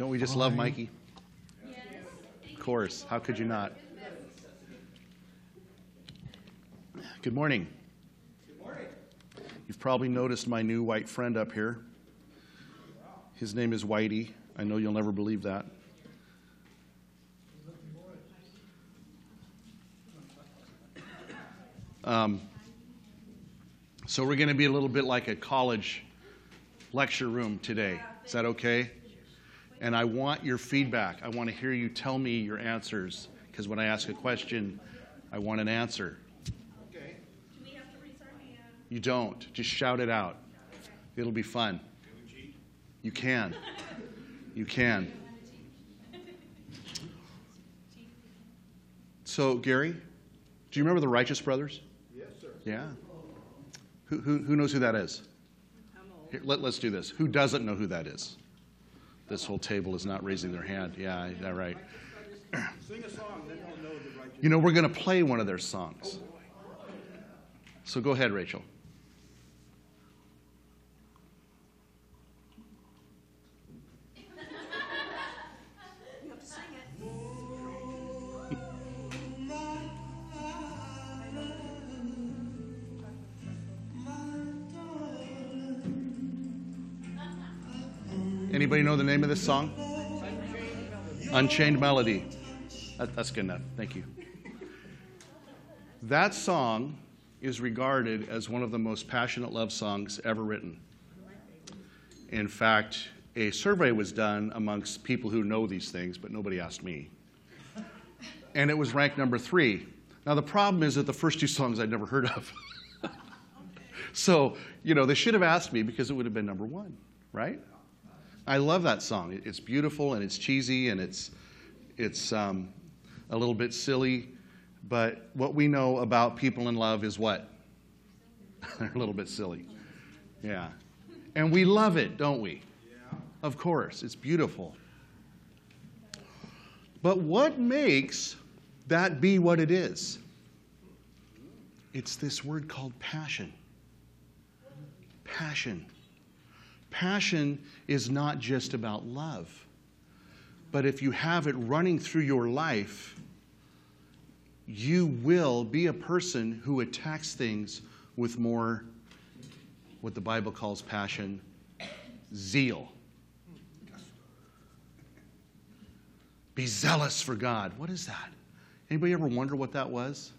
Don't we just love Mikey? Of course. How could you not? Good morning. Good morning. You've probably noticed my new white friend up here. His name is Whitey. I know you'll never believe that. Um, so we're going to be a little bit like a college lecture room today. Is that okay? And I want your feedback. I want to hear you tell me your answers because when I ask a question, I want an answer. Okay. Do we have to raise our hand? You don't. Just shout it out. It'll be fun. You can. You can. So, Gary, do you remember the Righteous Brothers? Yes, sir. Yeah. Who, who, who knows who that is? Here, let, let's do this. Who doesn't know who that is? This whole table is not raising their hand. Yeah, that right? Sing a song, then they'll know the righteous. You know, we're going to play one of their songs. So go ahead, Rachel. Know the name of this song? Unchained Melody. That, that's good enough. Thank you. That song is regarded as one of the most passionate love songs ever written. In fact, a survey was done amongst people who know these things, but nobody asked me. And it was ranked number three. Now, the problem is that the first two songs I'd never heard of. so, you know, they should have asked me because it would have been number one, right? I love that song. It's beautiful and it's cheesy and it's, it's um, a little bit silly. But what we know about people in love is what? They're a little bit silly. Yeah. And we love it, don't we? Of course. It's beautiful. But what makes that be what it is? It's this word called passion. Passion. Passion is not just about love, but if you have it running through your life, you will be a person who attacks things with more, what the Bible calls passion, zeal. Be zealous for God. What is that? Anybody ever wonder what that was?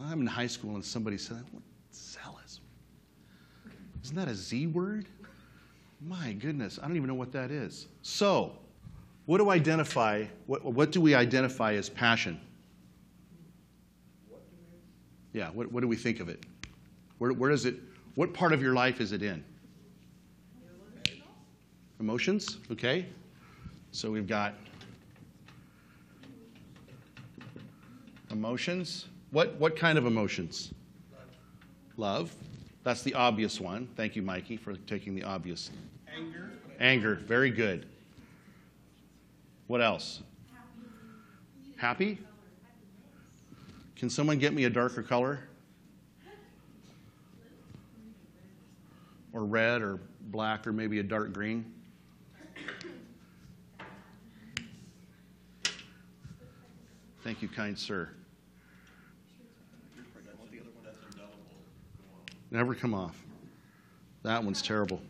I'm in high school and somebody said, what, zealous? Isn't that a Z word? My goodness, I don't even know what that is. So, what do identify? What, what do we identify as passion? Yeah, what, what do we think of it? Where, where is it? What part of your life is it in? Emotions, okay. So we've got emotions. What, what kind of emotions? Love. That's the obvious one. Thank you, Mikey, for taking the obvious. Anger. Anger. Very good. What else? Happy? Can someone get me a darker color? Or red or black or maybe a dark green? Thank you, kind sir. Never come off. That one's terrible.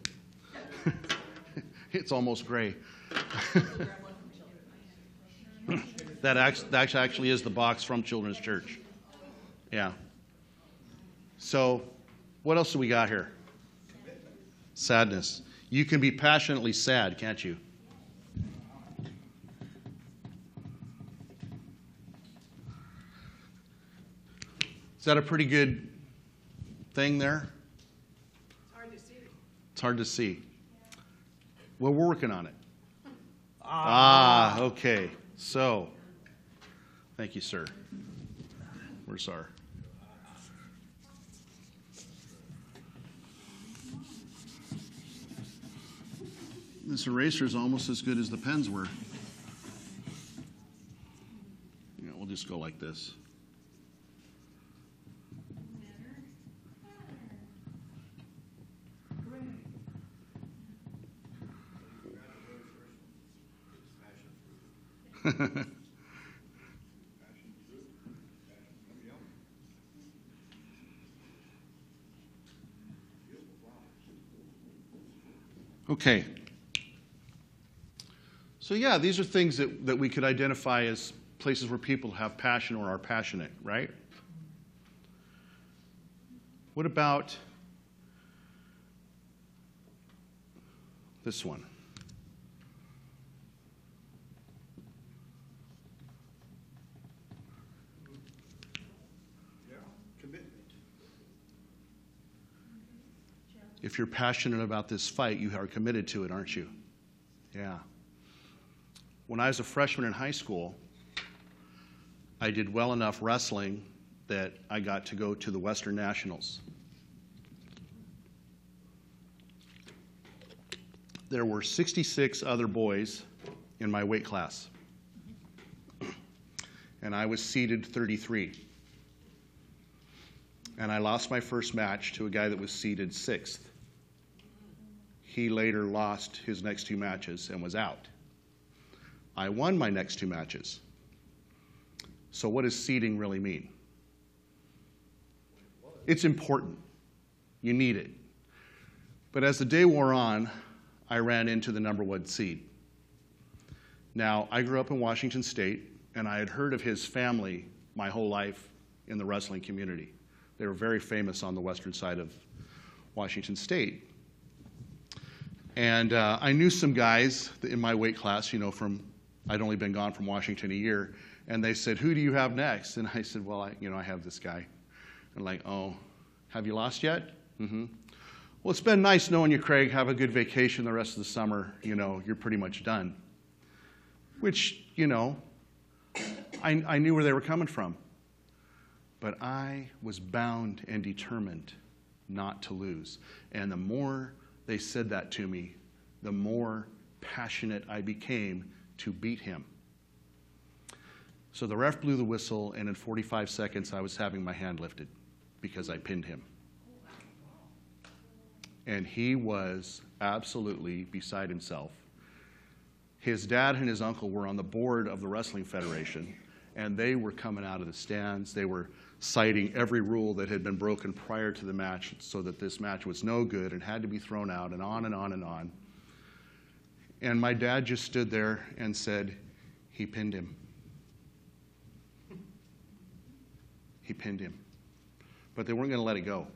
it's almost gray. that, act- that actually is the box from Children's Church. Yeah. So, what else do we got here? Sadness. You can be passionately sad, can't you? Is that a pretty good thing there? It's hard to see. It's hard to see. Well, we're working on it. Ah, okay. So, thank you, sir. Where's our? This eraser is almost as good as the pens were. Yeah, we'll just go like this. Okay. So, yeah, these are things that, that we could identify as places where people have passion or are passionate, right? What about this one? If you're passionate about this fight, you are committed to it, aren't you? Yeah. When I was a freshman in high school, I did well enough wrestling that I got to go to the Western Nationals. There were 66 other boys in my weight class, and I was seeded 33. And I lost my first match to a guy that was seeded sixth. He later lost his next two matches and was out. I won my next two matches. So, what does seeding really mean? It's important. You need it. But as the day wore on, I ran into the number one seed. Now, I grew up in Washington State, and I had heard of his family my whole life in the wrestling community. They were very famous on the western side of Washington State. And uh, I knew some guys in my weight class, you know, from, I'd only been gone from Washington a year, and they said, Who do you have next? And I said, Well, I, you know, I have this guy. And like, Oh, have you lost yet? Mm-hmm. Well, it's been nice knowing you, Craig. Have a good vacation the rest of the summer. You know, you're pretty much done. Which, you know, I, I knew where they were coming from. But I was bound and determined not to lose. And the more they said that to me, the more passionate I became to beat him. So the ref blew the whistle, and in 45 seconds, I was having my hand lifted because I pinned him. And he was absolutely beside himself. His dad and his uncle were on the board of the Wrestling Federation, and they were coming out of the stands. They were citing every rule that had been broken prior to the match so that this match was no good and had to be thrown out, and on and on and on. And my dad just stood there and said, He pinned him. He pinned him. But they weren't going to let it go.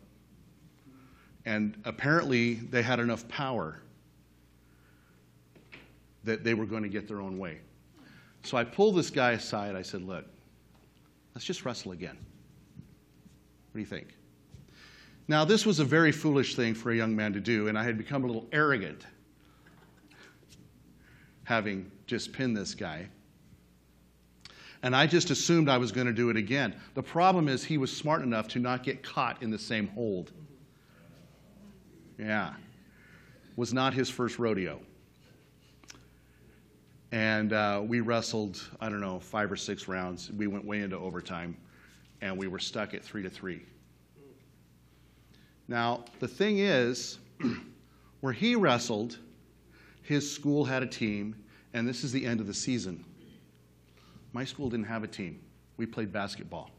And apparently, they had enough power that they were going to get their own way. So I pulled this guy aside. I said, Look, let's just wrestle again. What do you think? Now, this was a very foolish thing for a young man to do, and I had become a little arrogant having just pinned this guy. And I just assumed I was going to do it again. The problem is, he was smart enough to not get caught in the same hold. Yeah. Was not his first rodeo. And uh, we wrestled, I don't know, five or six rounds. We went way into overtime, and we were stuck at three to three. Now, the thing is, where he wrestled, his school had a team, and this is the end of the season. My school didn't have a team. We played basketball.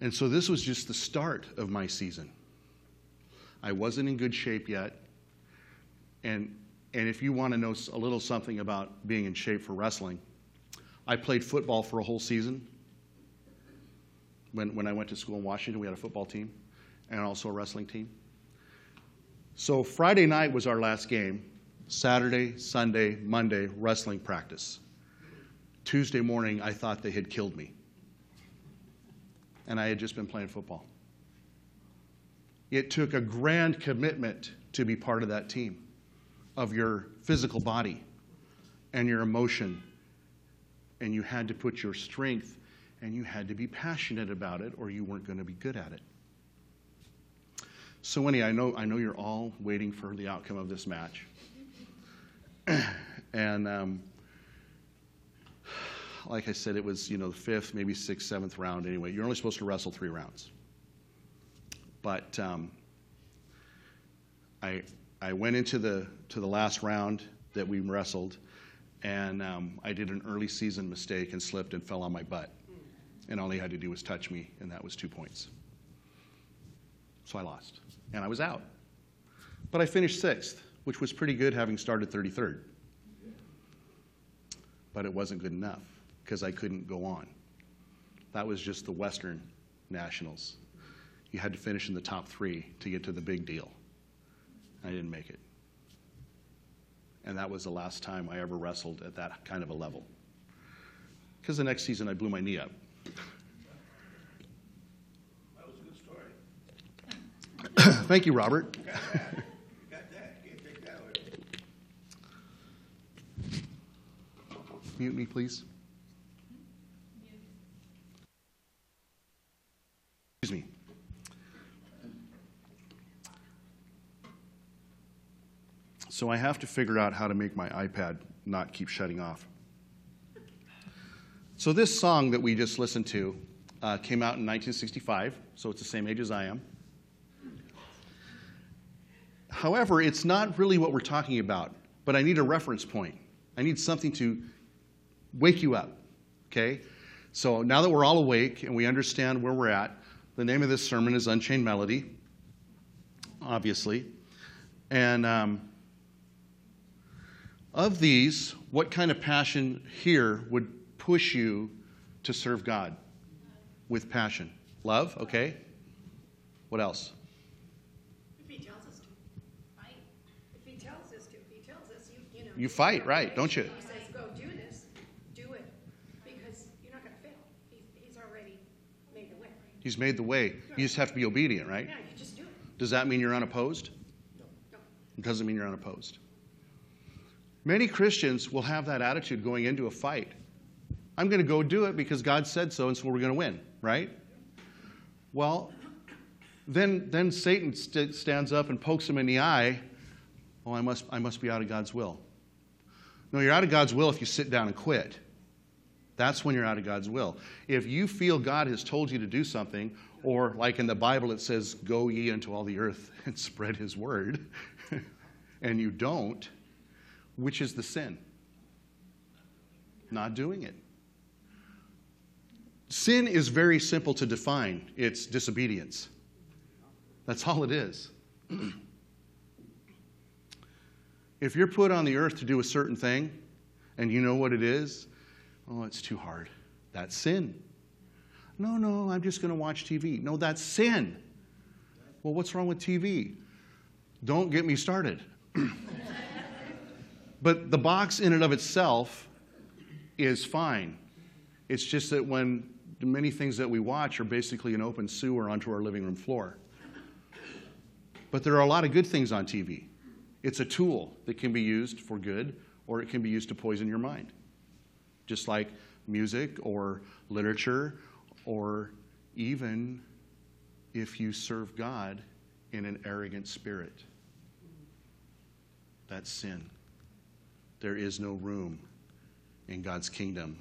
And so this was just the start of my season. I wasn't in good shape yet. And, and if you want to know a little something about being in shape for wrestling, I played football for a whole season. When, when I went to school in Washington, we had a football team and also a wrestling team. So Friday night was our last game. Saturday, Sunday, Monday, wrestling practice. Tuesday morning, I thought they had killed me. And I had just been playing football. It took a grand commitment to be part of that team, of your physical body and your emotion. And you had to put your strength and you had to be passionate about it or you weren't going to be good at it. So, Winnie, I know, I know you're all waiting for the outcome of this match. and um, like I said, it was, you know, the fifth, maybe sixth, seventh round anyway. You're only supposed to wrestle three rounds. But um, I, I went into the, to the last round that we wrestled, And um, I did an early season mistake and slipped and fell on my butt. And all he had to do was touch me, and that was two points. So I lost, and I was out. But I finished sixth, which was pretty good having started 33rd. But it wasn't good enough because I couldn't go on. That was just the Western Nationals. You had to finish in the top three to get to the big deal. I didn't make it. And that was the last time I ever wrestled at that kind of a level. Because the next season I blew my knee up. That was a good story. Thank you, Robert. Got that, can't take that away. Mute me, please. Excuse me. So I have to figure out how to make my iPad not keep shutting off. So this song that we just listened to uh, came out in 1965, so it's the same age as I am. However, it's not really what we're talking about, but I need a reference point. I need something to wake you up, okay? So now that we're all awake and we understand where we're at, the name of this sermon is Unchained Melody, obviously. And um, of these, what kind of passion here would push you to serve God with passion? Love, okay? What else? If he tells us to. Fight. If he tells us to, if he tells us, you, you know. You fight, right, don't you? He says, go do this, do it, because you're not gonna fail. He's, he's already made the way. He's made the way. You just have to be obedient, right? Yeah, you just do it. Does that mean you're unopposed? No. It doesn't mean you're unopposed. Many Christians will have that attitude going into a fight. I'm going to go do it because God said so, and so we're going to win, right? Well, then, then Satan st- stands up and pokes him in the eye. Oh, I must, I must be out of God's will. No, you're out of God's will if you sit down and quit. That's when you're out of God's will. If you feel God has told you to do something, or like in the Bible it says, go ye into all the earth and spread his word, and you don't, which is the sin? Not doing it. Sin is very simple to define it's disobedience. That's all it is. if you're put on the earth to do a certain thing and you know what it is, oh, it's too hard. That's sin. No, no, I'm just going to watch TV. No, that's sin. Well, what's wrong with TV? Don't get me started. but the box in and of itself is fine. It's just that when many things that we watch are basically an open sewer onto our living room floor. But there are a lot of good things on TV. It's a tool that can be used for good or it can be used to poison your mind. Just like music or literature or even if you serve God in an arrogant spirit. That's sin. There is no room in God's kingdom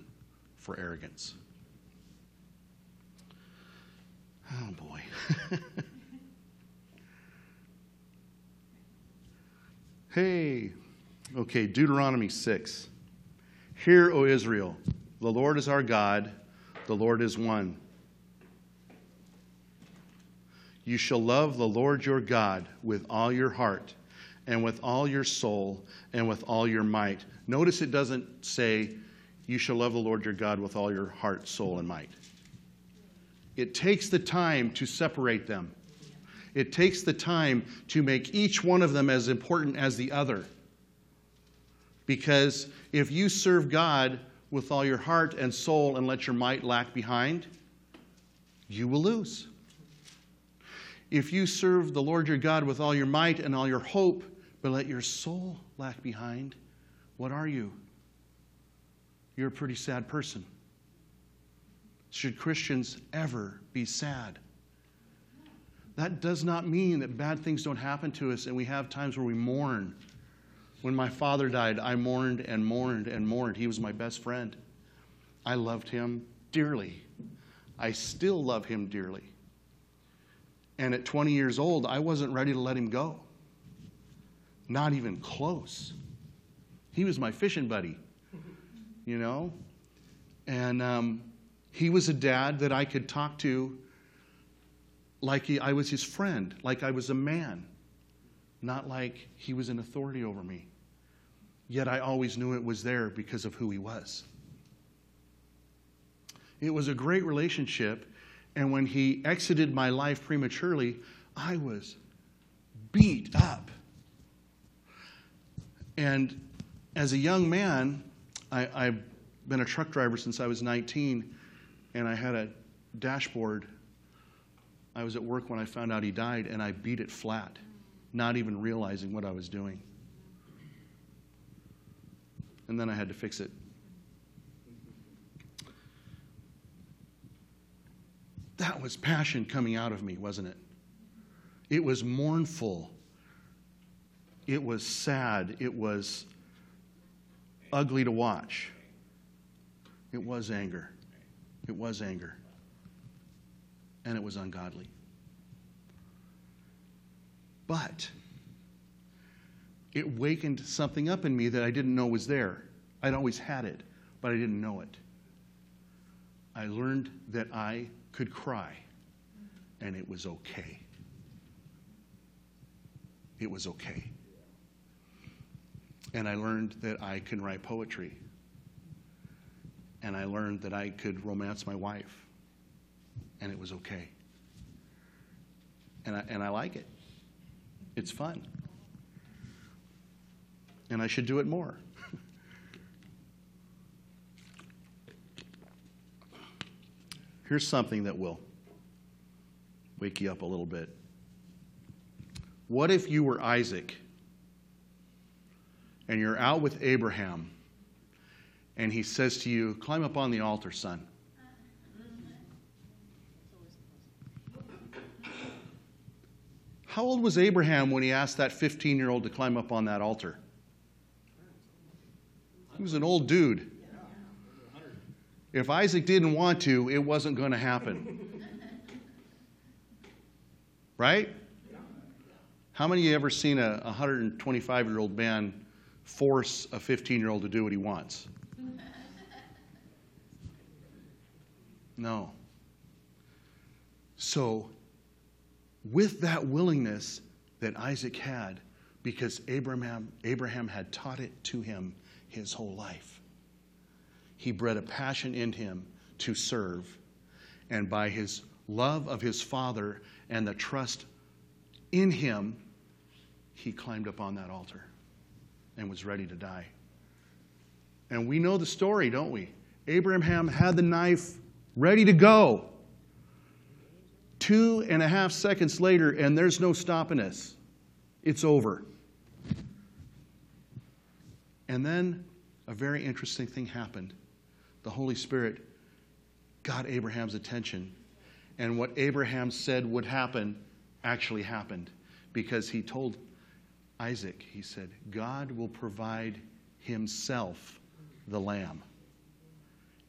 for arrogance. Oh boy. hey. Okay, Deuteronomy 6. Hear, O Israel, the Lord is our God, the Lord is one. You shall love the Lord your God with all your heart and with all your soul and with all your might. Notice it doesn't say, You shall love the Lord your God with all your heart, soul, and might. It takes the time to separate them, it takes the time to make each one of them as important as the other. Because if you serve God with all your heart and soul and let your might lack behind, you will lose. If you serve the Lord your God with all your might and all your hope, but let your soul lack behind, what are you? You're a pretty sad person. Should Christians ever be sad? That does not mean that bad things don't happen to us and we have times where we mourn. When my father died, I mourned and mourned and mourned. He was my best friend. I loved him dearly. I still love him dearly. And at 20 years old, I wasn't ready to let him go. Not even close. He was my fishing buddy. you know? And um, he was a dad that I could talk to like he, I was his friend, like I was a man, not like he was an authority over me. Yet I always knew it was there because of who he was. It was a great relationship, and when he exited my life prematurely, I was beat up. And as a young man, I, I've been a truck driver since I was 19, and I had a dashboard. I was at work when I found out he died, and I beat it flat, not even realizing what I was doing. And then I had to fix it. That was passion coming out of me, wasn't it? It was mournful. It was sad. It was ugly to watch. It was anger. It was anger. And it was ungodly. But it wakened something up in me that I didn't know was there. I'd always had it, but I didn't know it. I learned that I could cry, and it was okay. It was okay. And I learned that I can write poetry. And I learned that I could romance my wife. And it was okay. And I, and I like it. It's fun. And I should do it more. Here's something that will wake you up a little bit. What if you were Isaac and you're out with Abraham and he says to you, Climb up on the altar, son? How old was Abraham when he asked that 15 year old to climb up on that altar? He was an old dude. If Isaac didn't want to, it wasn't going to happen. Right? How many of you ever seen a 125 year old man force a 15 year old to do what he wants? No. So, with that willingness that Isaac had, because Abraham, Abraham had taught it to him his whole life, he bred a passion in him to serve. And by his love of his father and the trust in him, he climbed up on that altar and was ready to die. And we know the story, don't we? Abraham had the knife ready to go. Two and a half seconds later, and there's no stopping us. It's over. And then a very interesting thing happened. The Holy Spirit got Abraham's attention. And what Abraham said would happen actually happened because he told Isaac, he said, God will provide himself the lamb.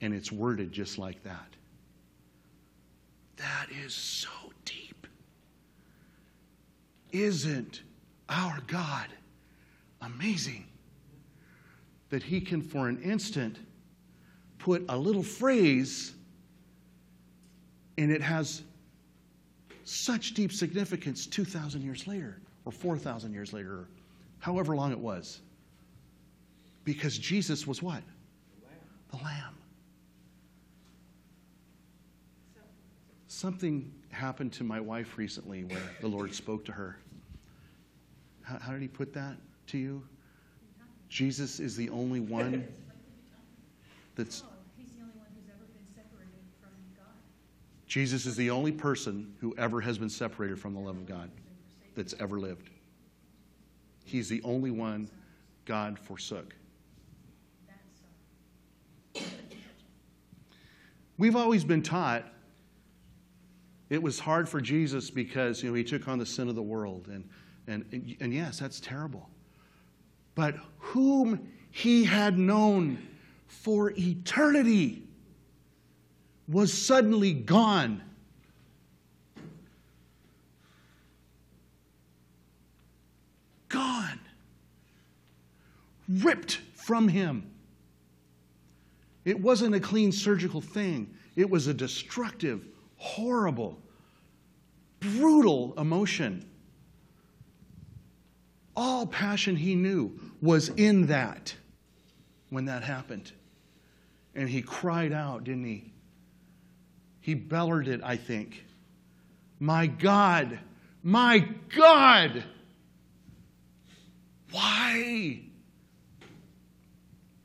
And it's worded just like that. That is so deep. Isn't our God amazing? That he can, for an instant, put a little phrase and it has such deep significance 2,000 years later, or 4,000 years later, or however long it was. Because Jesus was what? The Lamb. The Lamb. Something happened to my wife recently where the Lord spoke to her. How, how did He put that to you? Jesus is the only one that's. Oh, he's the only one who's ever been separated from God. Jesus is the only person who ever has been separated from the love of God that's ever lived. He's the only one God forsook. We've always been taught it was hard for Jesus because you know he took on the sin of the world and and and yes, that's terrible. But whom he had known for eternity was suddenly gone. Gone. Ripped from him. It wasn't a clean surgical thing, it was a destructive, horrible, brutal emotion. All passion he knew was in that when that happened. And he cried out, didn't he? He bellered it, I think. My God, my God, why?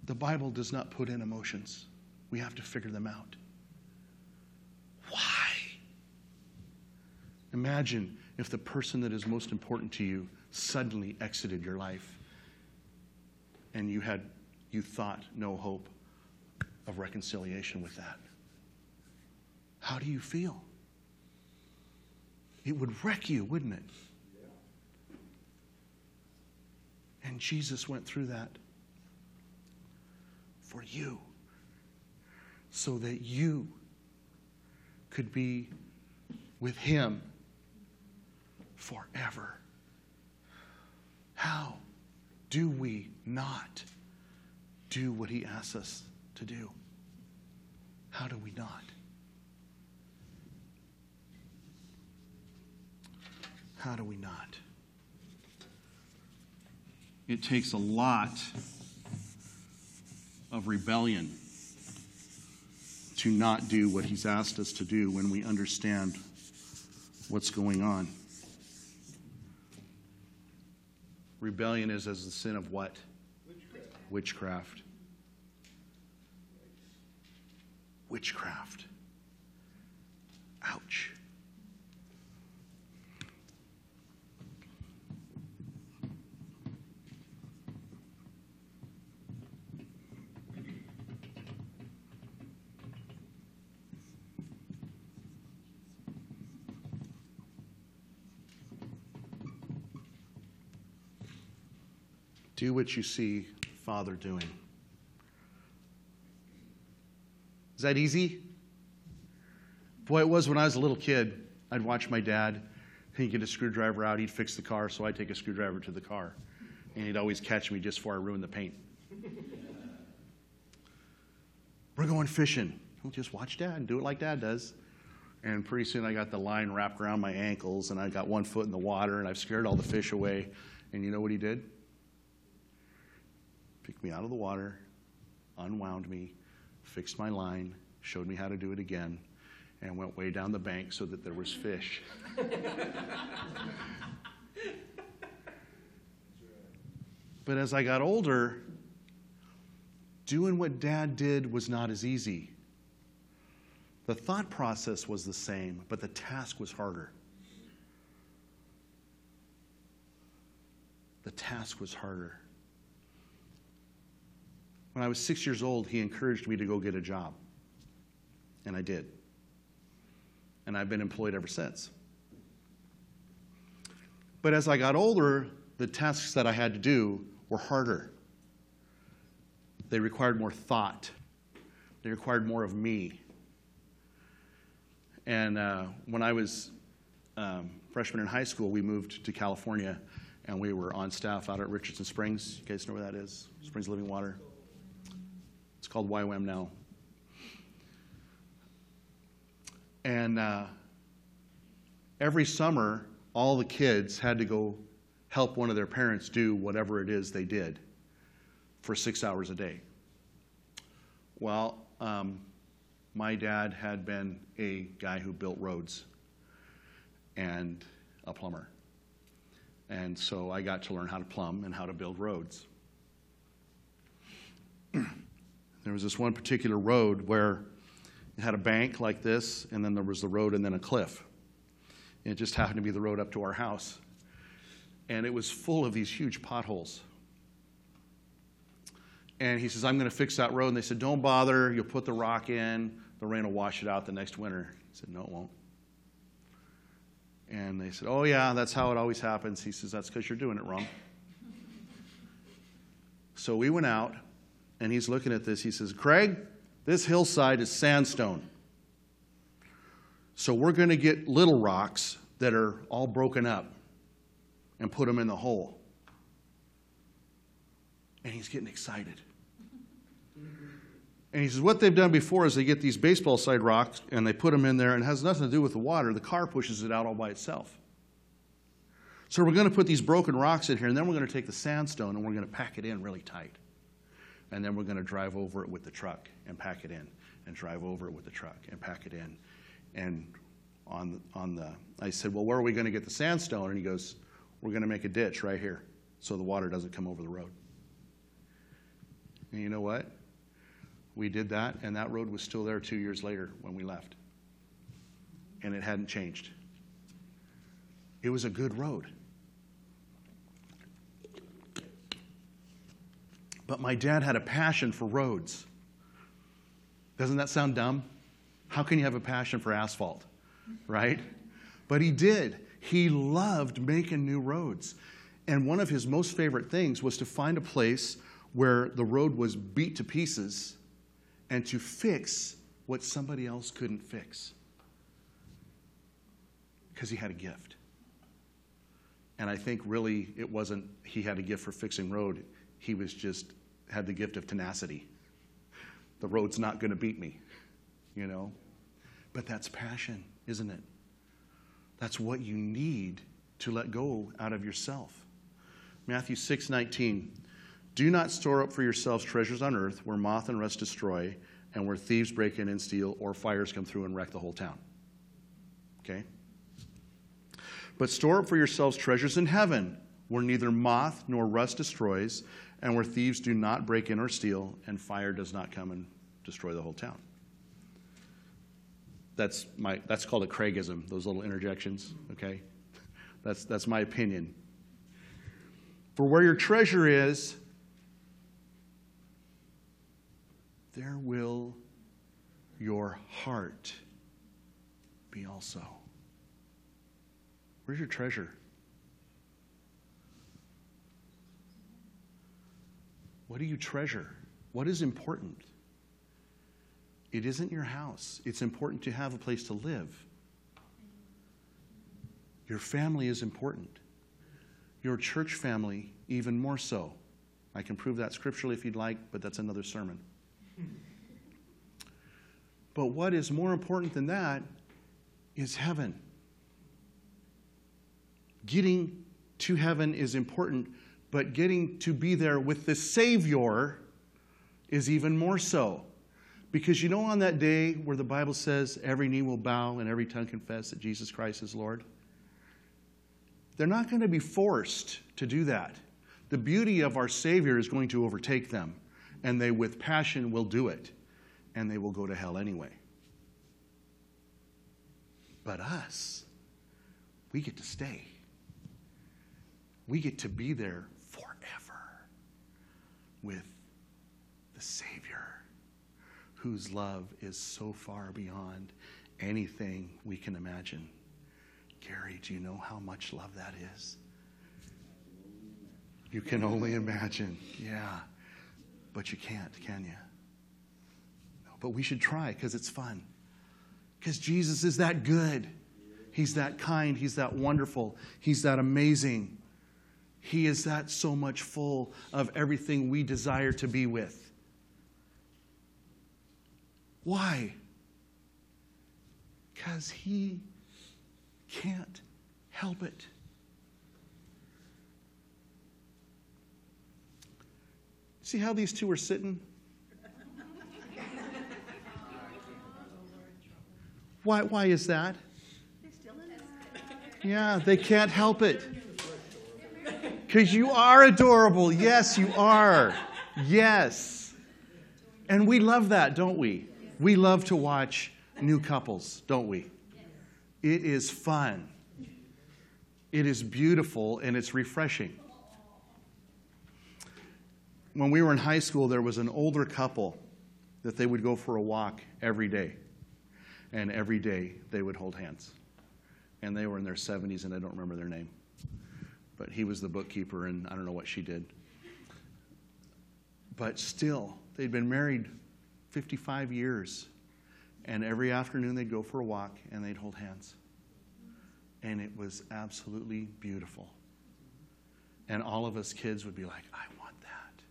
The Bible does not put in emotions. We have to figure them out. Why? Imagine if the person that is most important to you suddenly exited your life and you had you thought no hope of reconciliation with that. How do you feel? It would wreck you, wouldn't it? And Jesus went through that for you so that you could be with Him forever. How do we not do what He asks us to do? How do we not? How do we not? It takes a lot of rebellion to not do what He's asked us to do when we understand what's going on. Rebellion is as the sin of what? Witchcraft. Witchcraft. Witchcraft. Ouch. Do what you see Father doing. Is that easy? Boy, it was when I was a little kid. I'd watch my dad. He'd get a screwdriver out, he'd fix the car, so I'd take a screwdriver to the car. And he'd always catch me just before I ruined the paint. We're going fishing. Well, just watch dad and do it like dad does. And pretty soon I got the line wrapped around my ankles and I got one foot in the water and I've scared all the fish away. And you know what he did? Picked me out of the water, unwound me, fixed my line, showed me how to do it again, and went way down the bank so that there was fish. but as I got older, doing what dad did was not as easy. The thought process was the same, but the task was harder. The task was harder. When I was six years old, he encouraged me to go get a job. And I did. And I've been employed ever since. But as I got older, the tasks that I had to do were harder. They required more thought, they required more of me. And uh, when I was um, freshman in high school, we moved to California and we were on staff out at Richardson Springs. You guys know where that is? Springs Living Water. Called YWAM now. And uh, every summer, all the kids had to go help one of their parents do whatever it is they did for six hours a day. Well, um, my dad had been a guy who built roads and a plumber. And so I got to learn how to plumb and how to build roads. there was this one particular road where it had a bank like this, and then there was the road and then a cliff. And it just happened to be the road up to our house. And it was full of these huge potholes. And he says, I'm going to fix that road. And they said, Don't bother. You'll put the rock in. The rain will wash it out the next winter. He said, No, it won't. And they said, Oh, yeah, that's how it always happens. He says, That's because you're doing it wrong. so we went out, and he's looking at this. He says, Craig, this hillside is sandstone. So we're going to get little rocks that are all broken up and put them in the hole. And he's getting excited. And he says, what they've done before is they get these baseball side rocks and they put them in there and it has nothing to do with the water. The car pushes it out all by itself. So we're going to put these broken rocks in here and then we're going to take the sandstone and we're going to pack it in really tight. And then we're going to drive over it with the truck and pack it in and drive over it with the truck and pack it in. And on, on the, I said, well, where are we going to get the sandstone? And he goes, we're going to make a ditch right here so the water doesn't come over the road. And you know what? We did that, and that road was still there two years later when we left. And it hadn't changed. It was a good road. But my dad had a passion for roads. Doesn't that sound dumb? How can you have a passion for asphalt? Right? But he did. He loved making new roads. And one of his most favorite things was to find a place where the road was beat to pieces and to fix what somebody else couldn't fix. Because he had a gift. And I think really it wasn't he had a gift for fixing road, he was just had the gift of tenacity. The road's not going to beat me, you know? But that's passion, isn't it? That's what you need to let go out of yourself. Matthew 6 19. Do not store up for yourselves treasures on earth where moth and rust destroy and where thieves break in and steal or fires come through and wreck the whole town. Okay? But store up for yourselves treasures in heaven where neither moth nor rust destroys and where thieves do not break in or steal and fire does not come and destroy the whole town. That's, my, that's called a Craigism, those little interjections, okay? That's, that's my opinion. For where your treasure is, there will your heart be also. Where's your treasure? What do you treasure? What is important? It isn't your house. It's important to have a place to live. Your family is important. Your church family, even more so. I can prove that scripturally if you'd like, but that's another sermon. But what is more important than that is heaven. Getting to heaven is important, but getting to be there with the Savior is even more so. Because you know, on that day where the Bible says every knee will bow and every tongue confess that Jesus Christ is Lord, they're not going to be forced to do that. The beauty of our Savior is going to overtake them, and they with passion will do it, and they will go to hell anyway. But us, we get to stay. We get to be there with the Savior, whose love is so far beyond anything we can imagine. Gary, do you know how much love that is? You can only imagine. Yeah. But you can't, can you? No, but we should try because it's fun. Because Jesus is that good. He's that kind. He's that wonderful. He's that amazing. He is that so much full of everything we desire to be with. Why? Because He can't help it. See how these two are sitting? Why, why is that? Yeah, they can't help it. Because you are adorable. Yes, you are. Yes. And we love that, don't we? We love to watch new couples, don't we? It is fun. It is beautiful and it's refreshing. When we were in high school, there was an older couple that they would go for a walk every day. And every day they would hold hands. And they were in their 70s, and I don't remember their name. But he was the bookkeeper, and I don't know what she did. But still, they'd been married 55 years. And every afternoon they'd go for a walk and they'd hold hands. And it was absolutely beautiful. And all of us kids would be like, I want that.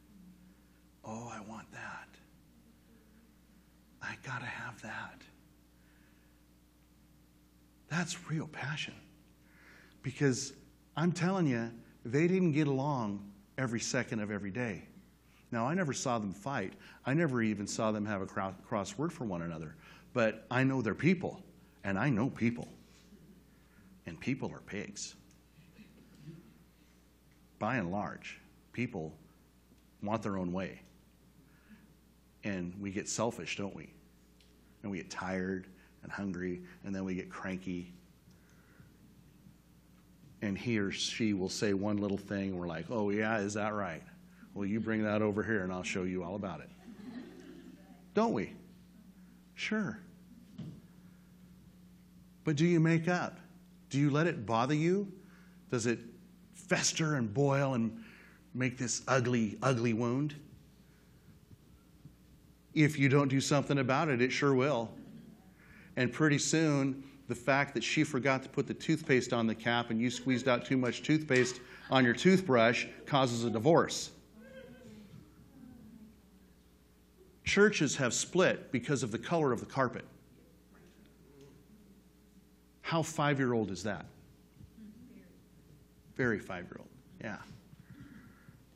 Oh, I want that. I got to have that. That's real passion. Because I'm telling you, they didn't get along every second of every day. Now, I never saw them fight. I never even saw them have a cro- crossword for one another. But I know they're people, and I know people. And people are pigs. By and large, people want their own way. And we get selfish, don't we? And we get tired and hungry, and then we get cranky. And he or she will say one little thing, and we're like, oh, yeah, is that right? Well, you bring that over here, and I'll show you all about it. Don't we? Sure. But do you make up? Do you let it bother you? Does it fester and boil and make this ugly, ugly wound? If you don't do something about it, it sure will. And pretty soon, the fact that she forgot to put the toothpaste on the cap and you squeezed out too much toothpaste on your toothbrush causes a divorce. Churches have split because of the color of the carpet. How five year old is that? Very five year old, yeah.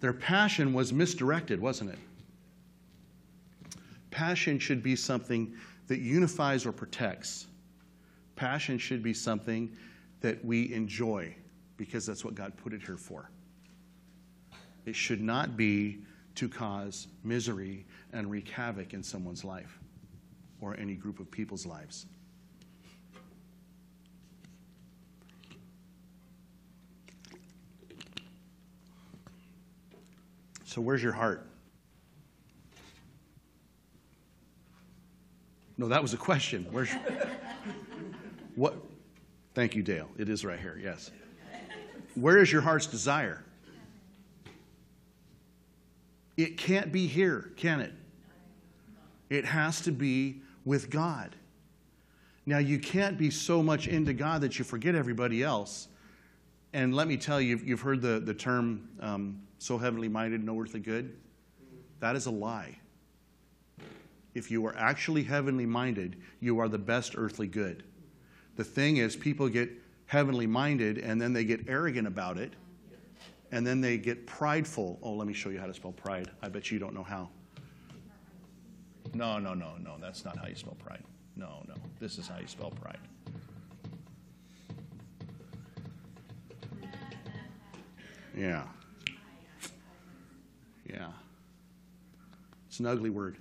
Their passion was misdirected, wasn't it? Passion should be something that unifies or protects. Passion should be something that we enjoy because that's what God put it here for. It should not be to cause misery and wreak havoc in someone's life or any group of people's lives. So, where's your heart? No, that was a question. Where's what? Thank you, Dale. It is right here. Yes. Where is your heart's desire? It can't be here, can it? It has to be with God. Now, you can't be so much into God that you forget everybody else. And let me tell you, you've heard the, the term um, so heavenly minded, no earthly good. That is a lie. If you are actually heavenly minded, you are the best earthly good. The thing is, people get heavenly minded and then they get arrogant about it and then they get prideful. Oh, let me show you how to spell pride. I bet you don't know how. No, no, no, no. That's not how you spell pride. No, no. This is how you spell pride. Yeah. Yeah. It's an ugly word.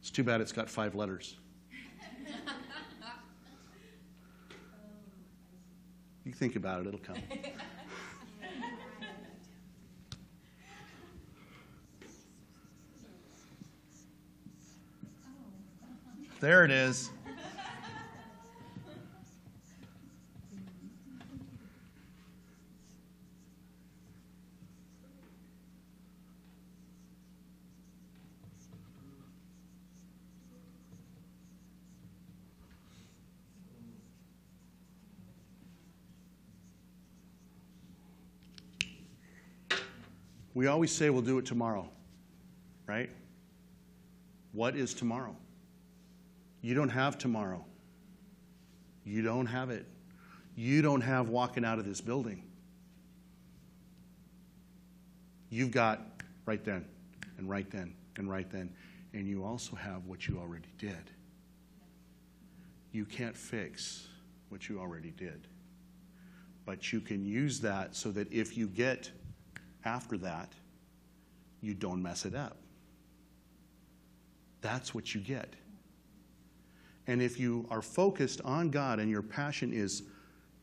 It's too bad it's got five letters. You think about it, it'll come. There it is. We always say we'll do it tomorrow, right? What is tomorrow? You don't have tomorrow. You don't have it. You don't have walking out of this building. You've got right then, and right then, and right then. And you also have what you already did. You can't fix what you already did. But you can use that so that if you get after that, you don't mess it up. That's what you get. And if you are focused on God and your passion is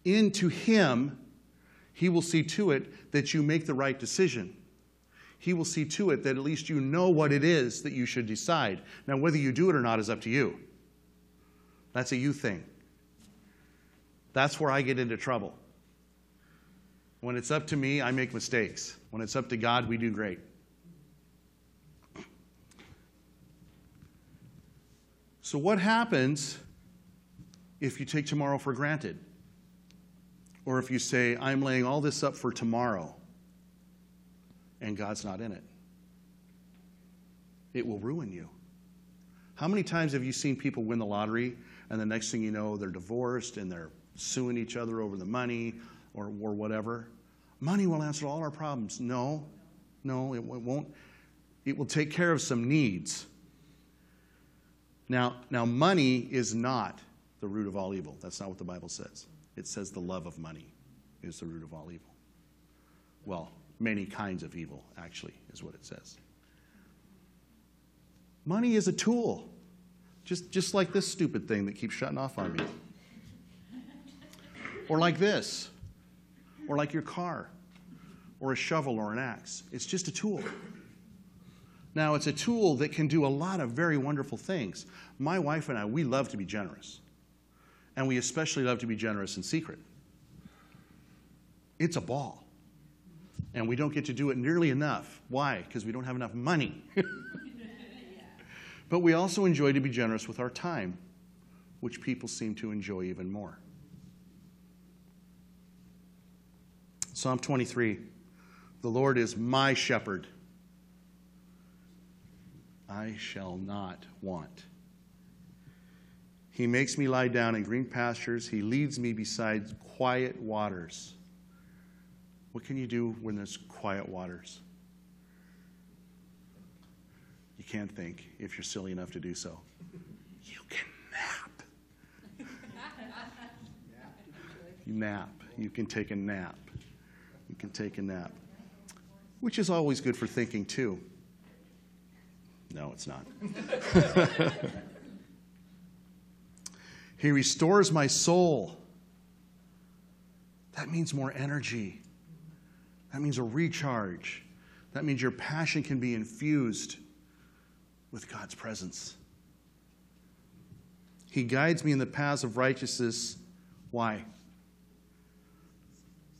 into Him, He will see to it that you make the right decision. He will see to it that at least you know what it is that you should decide. Now, whether you do it or not is up to you. That's a you thing. That's where I get into trouble. When it's up to me, I make mistakes. When it's up to God, we do great. So, what happens if you take tomorrow for granted? Or if you say, I'm laying all this up for tomorrow, and God's not in it? It will ruin you. How many times have you seen people win the lottery and the next thing you know, they're divorced and they're suing each other over the money or, or whatever? Money will answer all our problems. No, no, it won't. It will take care of some needs. Now, now, money is not the root of all evil. That's not what the Bible says. It says the love of money is the root of all evil. Well, many kinds of evil, actually, is what it says. Money is a tool, just, just like this stupid thing that keeps shutting off on me. Or like this, or like your car, or a shovel or an axe. It's just a tool. Now, it's a tool that can do a lot of very wonderful things. My wife and I, we love to be generous. And we especially love to be generous in secret. It's a ball. And we don't get to do it nearly enough. Why? Because we don't have enough money. but we also enjoy to be generous with our time, which people seem to enjoy even more. Psalm 23 The Lord is my shepherd. I shall not want. He makes me lie down in green pastures. He leads me beside quiet waters. What can you do when there's quiet waters? You can't think if you're silly enough to do so. You can nap. You nap. You can take a nap. You can take a nap. Which is always good for thinking, too. No, it's not. he restores my soul. That means more energy. That means a recharge. That means your passion can be infused with God's presence. He guides me in the paths of righteousness. Why?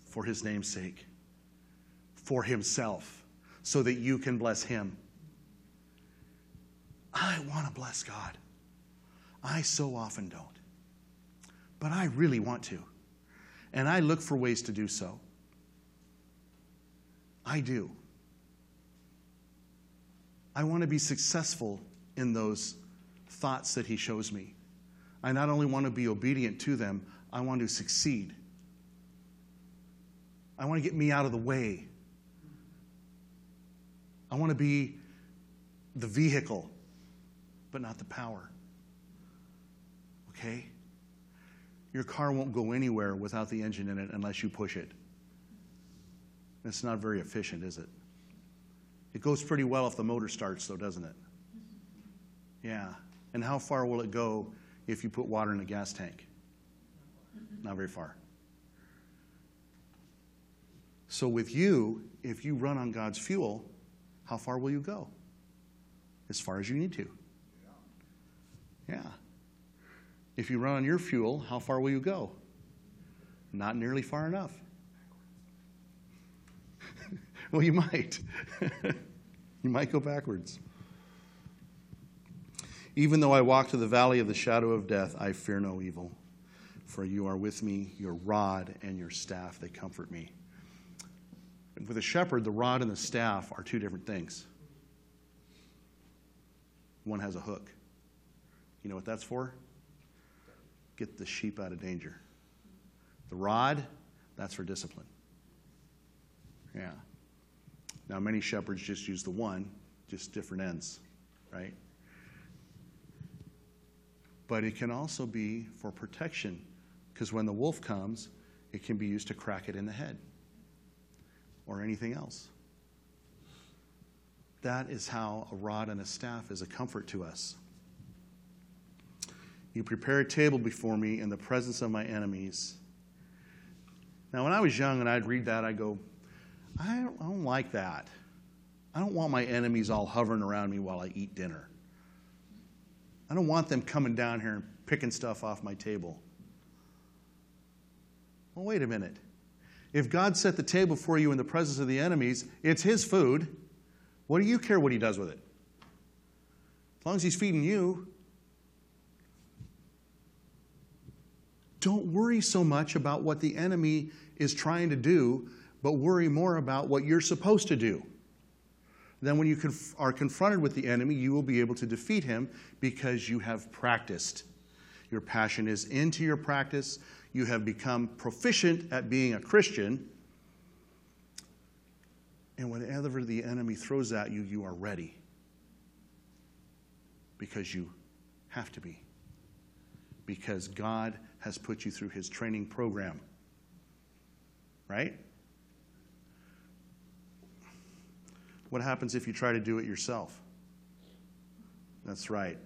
For his name's sake, for himself, so that you can bless him. I want to bless God. I so often don't. But I really want to. And I look for ways to do so. I do. I want to be successful in those thoughts that He shows me. I not only want to be obedient to them, I want to succeed. I want to get me out of the way. I want to be the vehicle but not the power. Okay? Your car won't go anywhere without the engine in it unless you push it. It's not very efficient, is it? It goes pretty well if the motor starts, though, doesn't it? Yeah. And how far will it go if you put water in a gas tank? Not very far. So, with you, if you run on God's fuel, how far will you go? As far as you need to. Yeah. If you run on your fuel, how far will you go? Not nearly far enough. well, you might. you might go backwards. Even though I walk to the valley of the shadow of death, I fear no evil. For you are with me, your rod and your staff, they comfort me. With a shepherd, the rod and the staff are two different things. One has a hook. You know what that's for? Get the sheep out of danger. The rod, that's for discipline. Yeah. Now, many shepherds just use the one, just different ends, right? But it can also be for protection, because when the wolf comes, it can be used to crack it in the head or anything else. That is how a rod and a staff is a comfort to us. You prepare a table before me in the presence of my enemies. Now, when I was young and I'd read that, I'd go, I don't, I don't like that. I don't want my enemies all hovering around me while I eat dinner. I don't want them coming down here and picking stuff off my table. Well, wait a minute. If God set the table for you in the presence of the enemies, it's His food. What do you care what He does with it? As long as He's feeding you, Don't worry so much about what the enemy is trying to do, but worry more about what you're supposed to do. then when you conf- are confronted with the enemy, you will be able to defeat him because you have practiced. Your passion is into your practice. You have become proficient at being a Christian. And whenever the enemy throws at you, you are ready because you have to be. Because God has put you through his training program. Right? What happens if you try to do it yourself? That's right.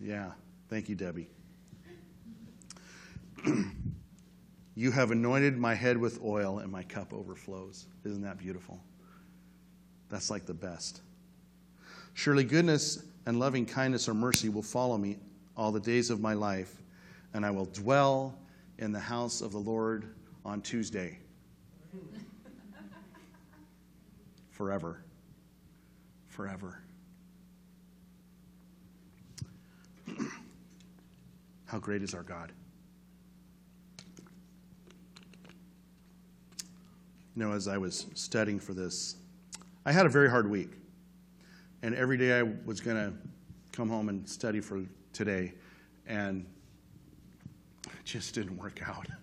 Yeah. Thank you, Debbie. you have anointed my head with oil, and my cup overflows. Isn't that beautiful? That's like the best. Surely goodness and loving kindness or mercy will follow me all the days of my life, and I will dwell in the house of the Lord on Tuesday. Forever. Forever. How great is our God? You know, as I was studying for this, I had a very hard week. And every day I was going to come home and study for today, and it just didn't work out.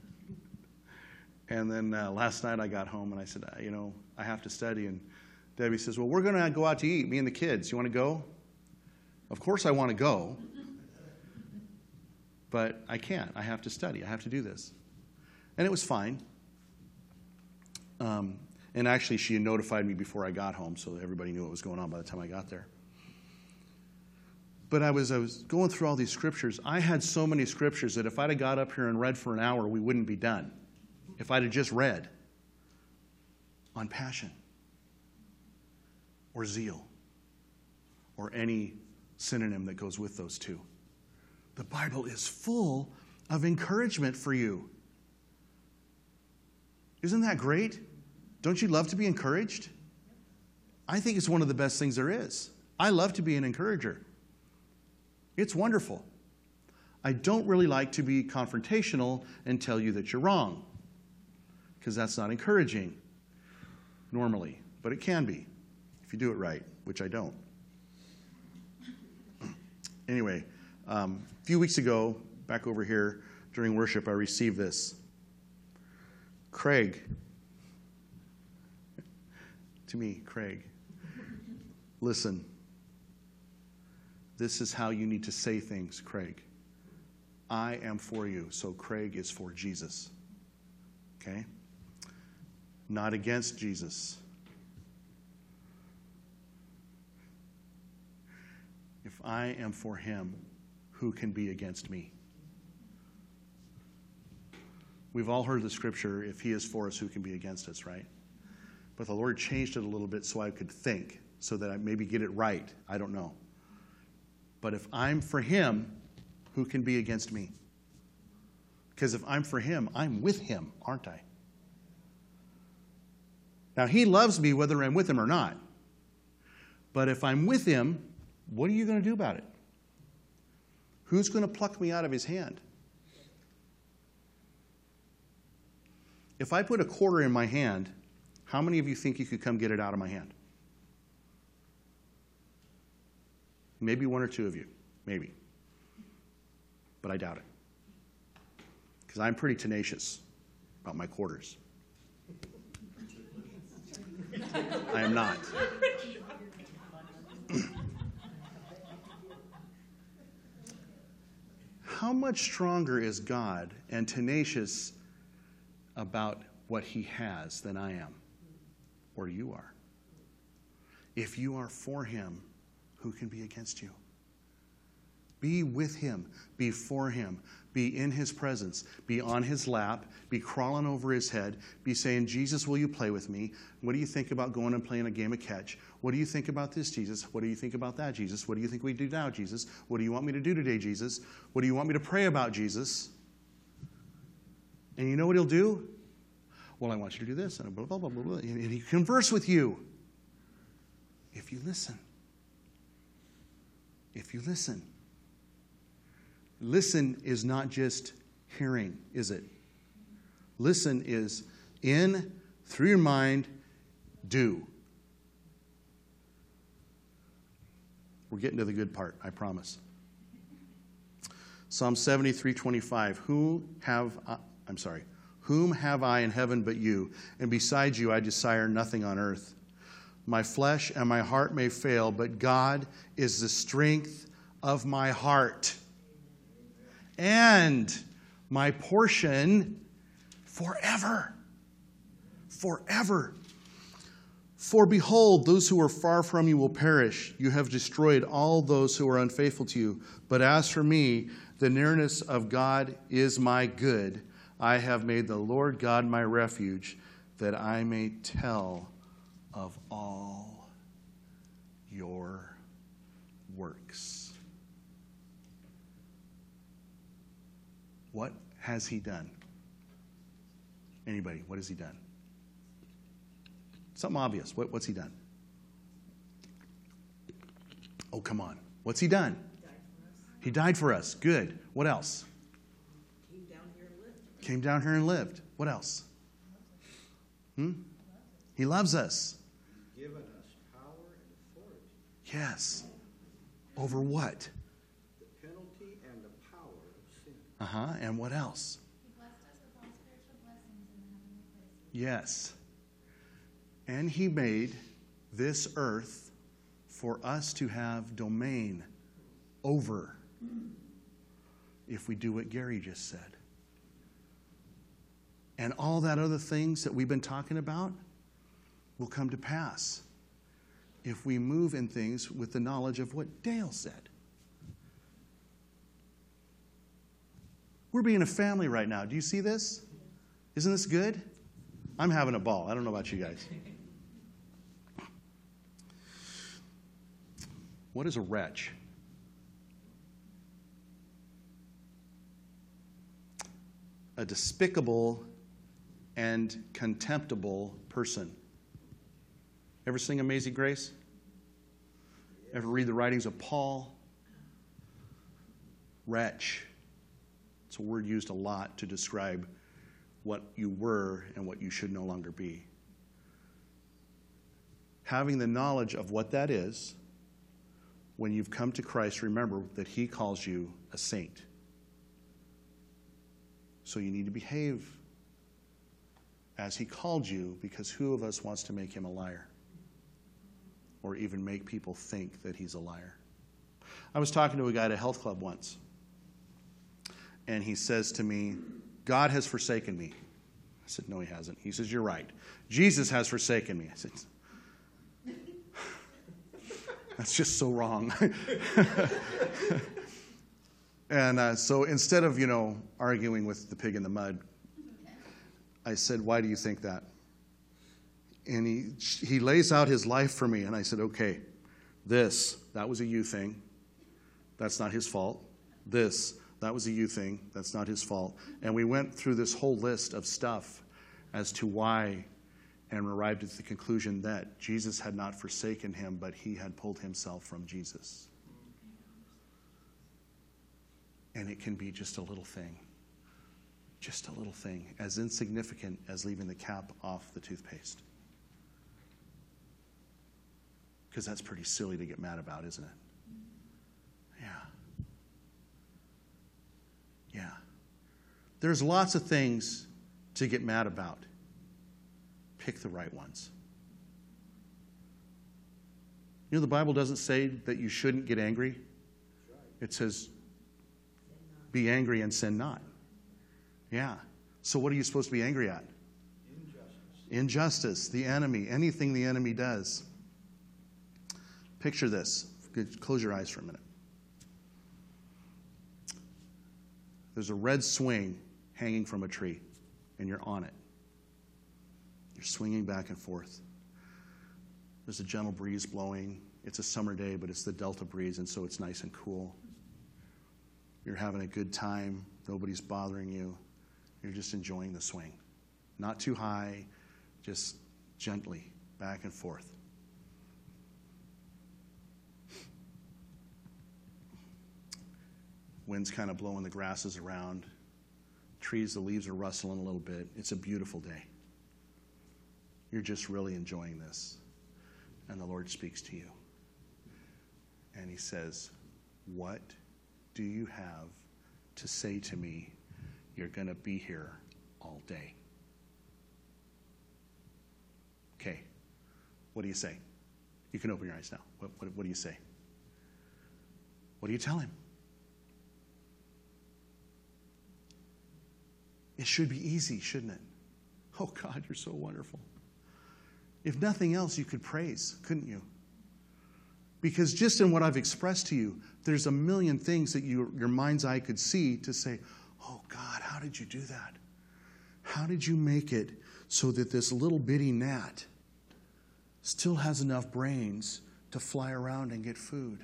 And then uh, last night I got home and I said, you know, I have to study. And Debbie says, well, we're going to go out to eat, me and the kids. You want to go? Of course I want to go, but I can't. I have to study. I have to do this. And it was fine. Um, and actually, she notified me before I got home, so everybody knew what was going on by the time I got there. But I was, I was going through all these scriptures. I had so many scriptures that if I'd have got up here and read for an hour, we wouldn't be done. If I'd have just read on passion or zeal or any synonym that goes with those two. The Bible is full of encouragement for you. Isn't that great? Don't you love to be encouraged? I think it's one of the best things there is. I love to be an encourager. It's wonderful. I don't really like to be confrontational and tell you that you're wrong, because that's not encouraging normally, but it can be if you do it right, which I don't. Anyway, um, a few weeks ago, back over here during worship, I received this. Craig, to me, Craig, listen. This is how you need to say things, Craig. I am for you, so Craig is for Jesus. Okay? Not against Jesus. If I am for him, who can be against me? We've all heard the scripture if he is for us, who can be against us, right? But the Lord changed it a little bit so I could think, so that I maybe get it right. I don't know. But if I'm for him, who can be against me? Because if I'm for him, I'm with him, aren't I? Now, he loves me whether I'm with him or not. But if I'm with him, what are you going to do about it? Who's going to pluck me out of his hand? If I put a quarter in my hand, how many of you think you could come get it out of my hand? Maybe one or two of you. Maybe. But I doubt it. Because I'm pretty tenacious about my quarters. I am not. How much stronger is God and tenacious about what he has than I am or you are? If you are for him, who can be against you? Be with him, be for him, be in his presence, be on his lap, be crawling over his head, be saying, Jesus, will you play with me? What do you think about going and playing a game of catch? What do you think about this, Jesus? What do you think about that, Jesus? What do you think we do now, Jesus? What do you want me to do today, Jesus? What do you want me to pray about, Jesus? And you know what he'll do? Well, I want you to do this, and blah, blah, blah, blah, blah. And he converse with you if you listen. If you listen. Listen is not just hearing, is it? Listen is in, through your mind, do. We're getting to the good part, I promise. Psalm 73 25. Who have, I'm sorry, whom have I in heaven but you? And besides you, I desire nothing on earth. My flesh and my heart may fail, but God is the strength of my heart and my portion forever. Forever. For behold, those who are far from you will perish. You have destroyed all those who are unfaithful to you. But as for me, the nearness of God is my good. I have made the Lord God my refuge, that I may tell of all your works. What has he done? Anybody, what has he done? Something obvious. What, what's he done? Oh, come on. What's he done? He died for us. Good. What else? Came down here and lived. Came down here and lived. What else? Hmm? He loves us. Given us power and authority, Yes. Over what? the penalty and the power of sin. Uh huh. And what else? He blessed us with all spiritual blessings in the heavenly places. Yes. And he made this earth for us to have domain over if we do what Gary just said. And all that other things that we've been talking about will come to pass if we move in things with the knowledge of what Dale said. We're being a family right now. Do you see this? Isn't this good? I'm having a ball. I don't know about you guys. What is a wretch? A despicable and contemptible person. Ever sing Amazing Grace? Ever read the writings of Paul? Wretch. It's a word used a lot to describe what you were and what you should no longer be. Having the knowledge of what that is, when you've come to Christ, remember that He calls you a saint. So you need to behave as He called you, because who of us wants to make Him a liar? Or even make people think that He's a liar? I was talking to a guy at a health club once, and he says to me, God has forsaken me. I said, No, He hasn't. He says, You're right. Jesus has forsaken me. I said, That's just so wrong. and uh, so instead of, you know, arguing with the pig in the mud, I said, Why do you think that? And he, he lays out his life for me, and I said, Okay, this, that was a you thing. That's not his fault. This, that was a you thing. That's not his fault. And we went through this whole list of stuff as to why and arrived at the conclusion that Jesus had not forsaken him, but he had pulled himself from Jesus. And it can be just a little thing, just a little thing, as insignificant as leaving the cap off the toothpaste. Because that's pretty silly to get mad about, isn't it? Yeah. Yeah. There's lots of things to get mad about. Pick the right ones. You know, the Bible doesn't say that you shouldn't get angry, it says, be angry and sin not. Yeah. So, what are you supposed to be angry at? Injustice. Injustice, the enemy, anything the enemy does. Picture this. Close your eyes for a minute. There's a red swing hanging from a tree, and you're on it. You're swinging back and forth. There's a gentle breeze blowing. It's a summer day, but it's the delta breeze, and so it's nice and cool. You're having a good time. Nobody's bothering you. You're just enjoying the swing. Not too high, just gently back and forth. Wind's kind of blowing the grasses around. Trees, the leaves are rustling a little bit. It's a beautiful day. You're just really enjoying this. And the Lord speaks to you. and he says, What do you have to say to me? You're going to be here all day. Okay, what do you say? You can open your eyes now. What, what, what do you say? What do you tell him? It should be easy, shouldn't it? Oh, God, you're so wonderful. If nothing else, you could praise, couldn't you? Because just in what I've expressed to you, there's a million things that you, your mind's eye could see to say, Oh, God, how did you do that? How did you make it so that this little bitty gnat still has enough brains to fly around and get food?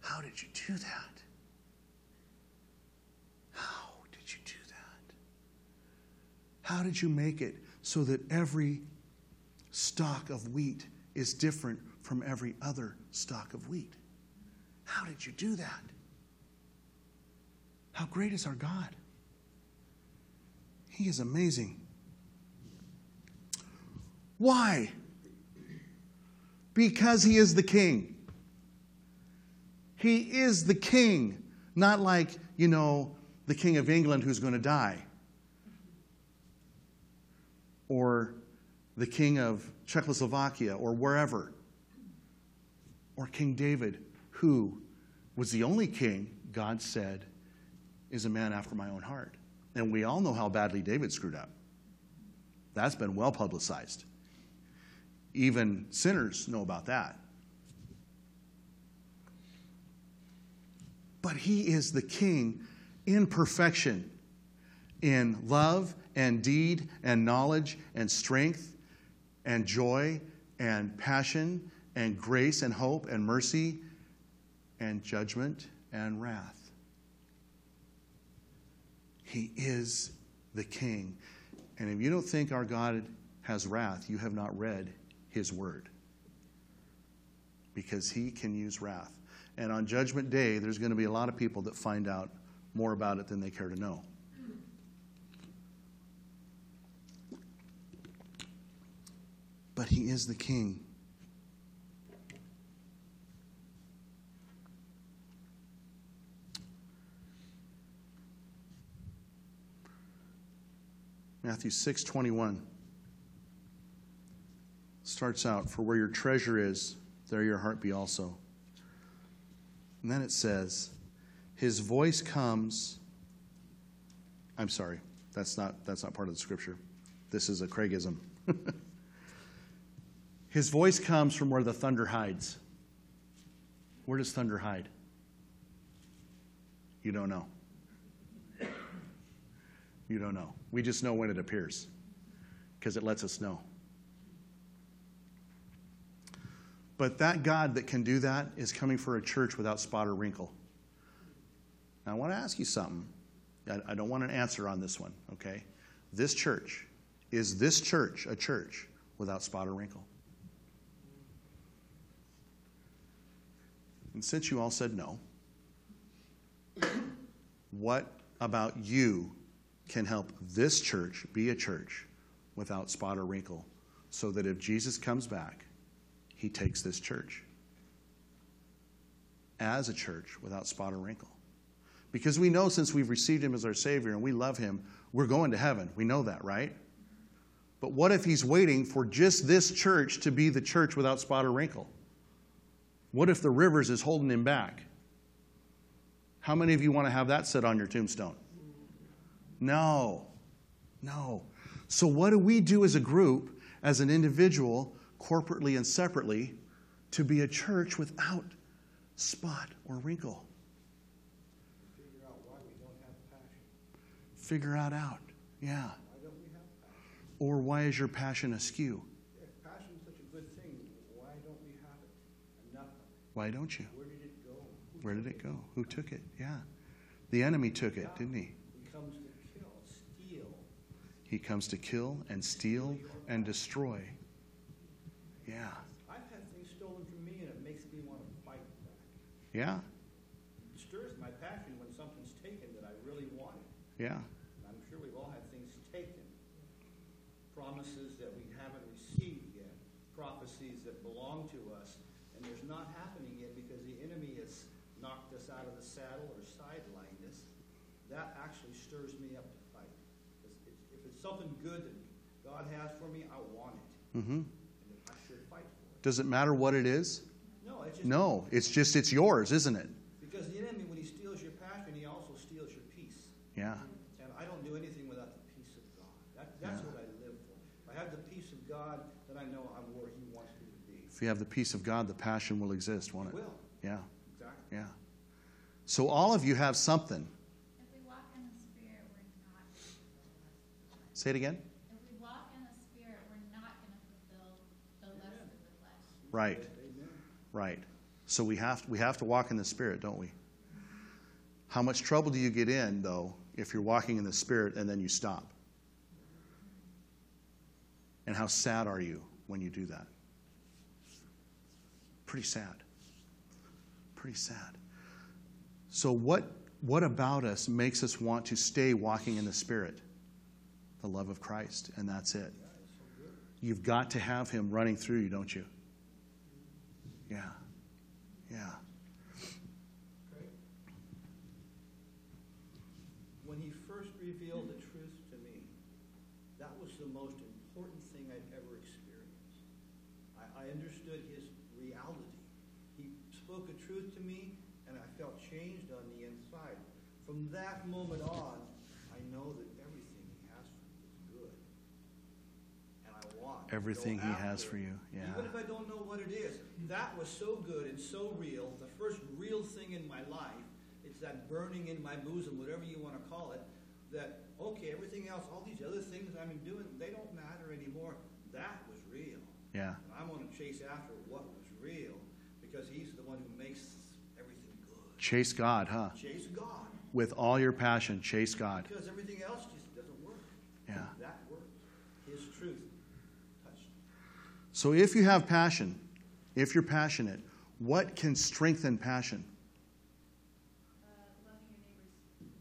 How did you do that? How did you do that? How did you make it so that every stalk of wheat is different from every other stalk of wheat? How did you do that? How great is our God? He is amazing. Why? Because he is the king. He is the king, not like, you know, the king of England who's going to die, or the king of Czechoslovakia, or wherever, or King David, who was the only king God said is a man after my own heart. And we all know how badly David screwed up. That's been well publicized. Even sinners know about that. But he is the king in perfection, in love and deed and knowledge and strength and joy and passion and grace and hope and mercy and judgment and wrath. He is the king. And if you don't think our God has wrath, you have not read his word. Because he can use wrath. And on Judgment Day, there's going to be a lot of people that find out more about it than they care to know. But he is the king. Matthew 6 21 starts out, For where your treasure is, there your heart be also. And then it says, His voice comes. I'm sorry, that's not, that's not part of the scripture. This is a Craigism. His voice comes from where the thunder hides. Where does thunder hide? You don't know. You don't know. We just know when it appears because it lets us know. But that God that can do that is coming for a church without spot or wrinkle. Now, I want to ask you something. I, don't want an answer on this one, okay? This church, is this church a church without spot or wrinkle? And since you all said no, what about you can help this church be a church without spot or wrinkle so that if Jesus comes back, he takes this church as a church without spot or wrinkle. Because we know since we've received him as our Savior and we love him, we're going to heaven. We know that, right? But what if he's waiting for just this church to be the church without spot or wrinkle? What if the rivers is holding him back? How many of you want to have that set on your tombstone? No. No. So, what do we do as a group, as an individual, corporately and separately, to be a church without spot or wrinkle? Figure out why we don't have passion. Figure out out. Yeah. Why don't we have passion? Or why is your passion askew? If passion is such a good thing, why don't we have it? Enough. Why don't you? Where did it go? Who Where did it go? Who took it? Yeah. The enemy took it, didn't he? He comes to kill, steal. He comes to kill and steal and destroy. Yeah. I've had things stolen from me and it makes me want to fight back. Yeah. It stirs my passion when something's taken that I really wanted. Yeah. And I'm sure we've all had things taken. Promises that we haven't received yet. Prophecies that belong to us and there's not happening yet because the enemy has knocked us out of the saddle or sidelined us, that actually stirs me up to fight. If it's- If it's something good that God has for me, I want it, hmm and I should fight for it. Does it matter what it is? No, it's just. No, it's just it's yours, isn't it? Because the enemy, when he steals your passion, he also steals your peace. Yeah. And I don't do anything without the peace of God. That, that's Yeah. what I live for. If I have the peace of God, then I know I'm where he wants me to be. If you have the peace of God, the passion will exist, won't He it? will, Yeah, exactly. yeah. So all of you have something. If we walk in the Spirit, we're not. Say it again. fulfill- If we walk in the Spirit, we're not going to fulfill the lust of the flesh. Right, right. So we have we have to walk in the Spirit, don't we? How much trouble do you get in though if you're walking in the Spirit and then you stop? And how sad are you when you do that? Pretty sad. Pretty sad. So what what about us makes us want to stay walking in the Spirit? The love of Christ, and that's it. You've got to have him running through you, don't you? Yeah. Yeah. Okay. When he first revealed the truth to me, that was the most important thing I'd ever experienced. I, I understood his reality. He spoke a truth to me, and I felt changed on the inside. From that moment on, I know that everything he has for me is good. And I want Everything he has for you. Yeah. Even if I don't know what it is, that was so good and so real. The first real thing in my life, it's that burning in my bosom, whatever you want to call it, that, okay, everything else, all these other things I'm doing, they don't matter anymore. That was real. Yeah. And I'm going to chase after what was real because he's the one who makes everything good. Chase God, huh? Chase God With all your passion, chase God. because everything else just doesn't work. Yeah. That worked. His truth touched. So if you have passion, if you're passionate, what can strengthen passion? Uh, loving your neighbors,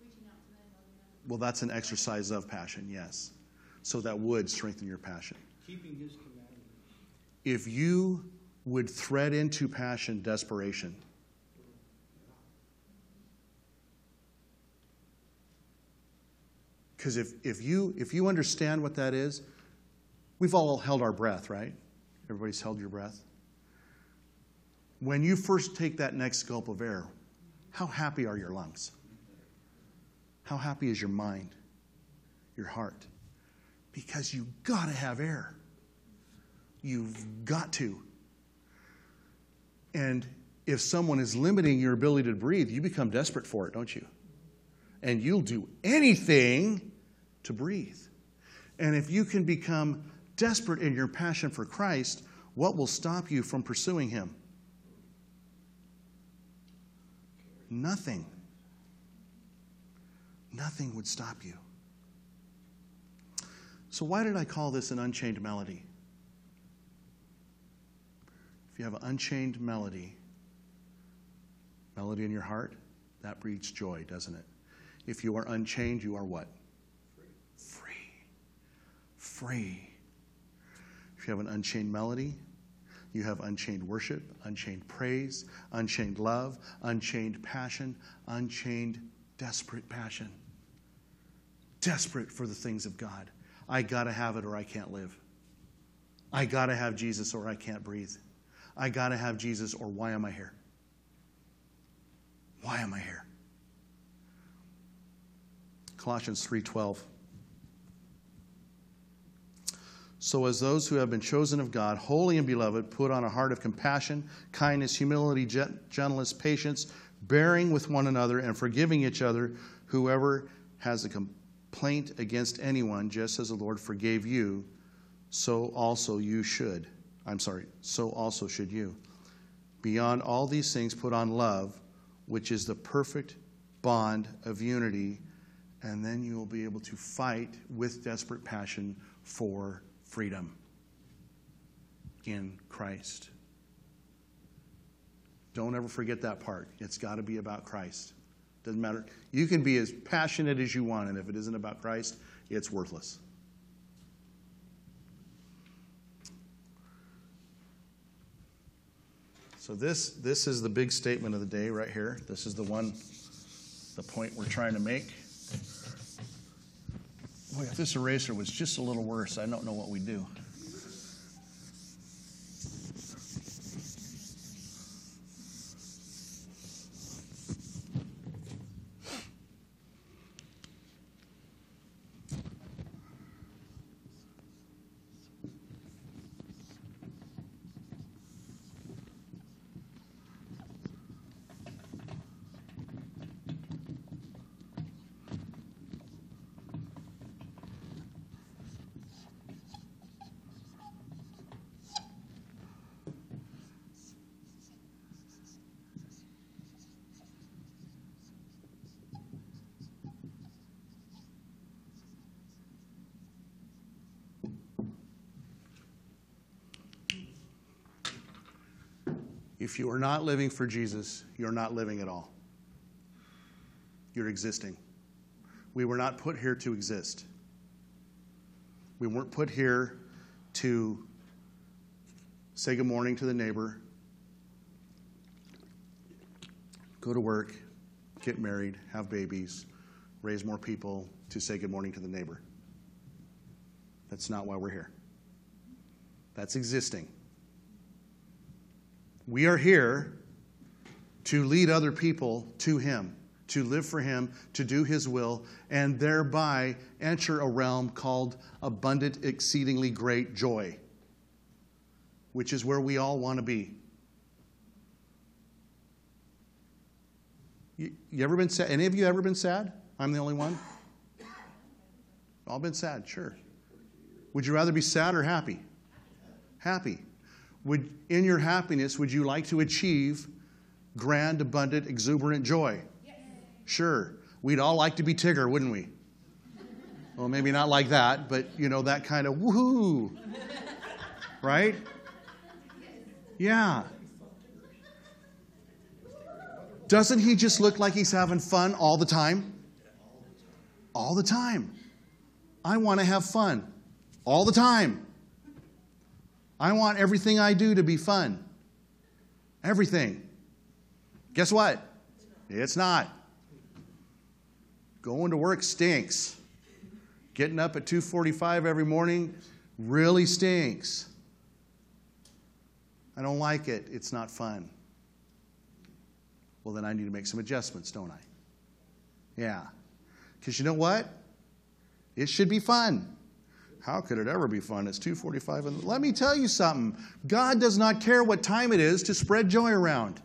reaching out to them, loving them. Well, that's an exercise of passion, yes. So that would strengthen your passion. Keeping his commandments. If you would thread into passion desperation, because if, if, you, if you understand what that is, we've all held our breath, right? Everybody's held your breath. When you first take that next gulp of air, how happy are your lungs? How happy is your mind, your heart? Because you've got to have air. You've got to. And if someone is limiting your ability to breathe, you become desperate for it, don't you? And you'll do anything to breathe. And if you can become desperate in your passion for Christ, what will stop you from pursuing Him? Nothing. Nothing would stop you. So, why did I call this an unchained melody? If you have an unchained melody, melody in your heart, that breeds joy, doesn't it? If you are unchained, you are what? Free. Free. If you have an unchained melody, you have unchained worship, unchained praise, unchained love, unchained passion, unchained desperate passion. Desperate for the things of God. I got to have it or I can't live. I got to have Jesus or I can't breathe. I got to have Jesus or why am I here? Why am I here? Colossians 3:12 So as those who have been chosen of God, holy and beloved, put on a heart of compassion, kindness, humility, gentleness, patience, bearing with one another and forgiving each other, whoever has a complaint against anyone, just as the Lord forgave you, so also you should. I'm sorry, so also should you. Beyond all these things, put on love, which is the perfect bond of unity, and then you will be able to fight with desperate passion for freedom in Christ. Don't ever forget that part. It's got to be about Christ. Doesn't matter. You can be as passionate as you want, and if it isn't about Christ, it's worthless. So this this is the big statement of the day right here. This is the one the point we're trying to make. Boy, if this eraser was just a little worse, I don't know what we'd do. If you are not living for Jesus, you're not living at all. You're existing. We were not put here to exist. We weren't put here to say good morning to the neighbor, go to work, get married, have babies, raise more people to say good morning to the neighbor. That's not why we're here. That's existing. We are here to lead other people to Him, to live for Him, to do His will, and thereby enter a realm called abundant, exceedingly great joy, which is where we all want to be. You, ever been sad? Any of you ever been sad? I'm the only one? All been sad, sure. Would you rather be sad or happy? Happy. Would, in your happiness, would you like to achieve grand, abundant, exuberant joy? Sure. We'd all like to be Tigger, wouldn't we? Well, maybe not like that, but you know, that kind of woohoo. Right? Yeah. Doesn't he just look like he's having fun all the time? All the time. I want to have fun all the time. I want everything I do to be fun. Everything. Guess what? It's not. Going to work stinks. Getting up at 2:45 every morning really stinks. I don't like it. It's not fun. Well, then I need to make some adjustments, don't I? Yeah. Cuz you know what? It should be fun. How could it ever be fun? It's 2:45 and let me tell you something. God does not care what time it is to spread joy around.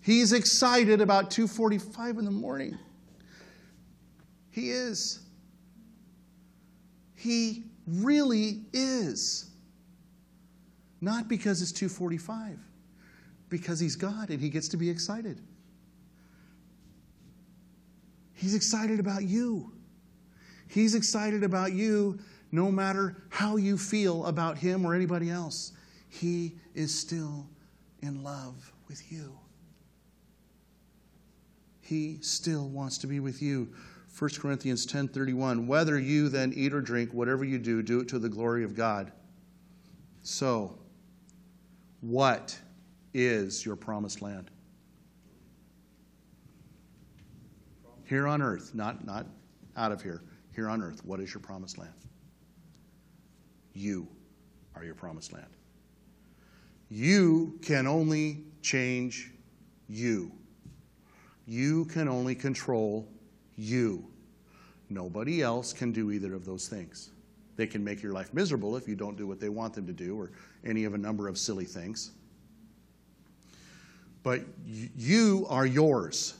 He's excited about 2:45 in the morning. He is. He really is. Not because it's 2:45, because he's God and he gets to be excited. He's excited about you. He's excited about you no matter how you feel about him or anybody else. He is still in love with you. He still wants to be with you. 1 Corinthians 10:31 Whether you then eat or drink whatever you do do it to the glory of God. So what is your promised land? Here on earth, not not out of here here on earth, what is your promised land? You are your promised land. You can only change you. You can only control you. Nobody else can do either of those things. They can make your life miserable if you don't do what they want them to do or any of a number of silly things. But you are yours.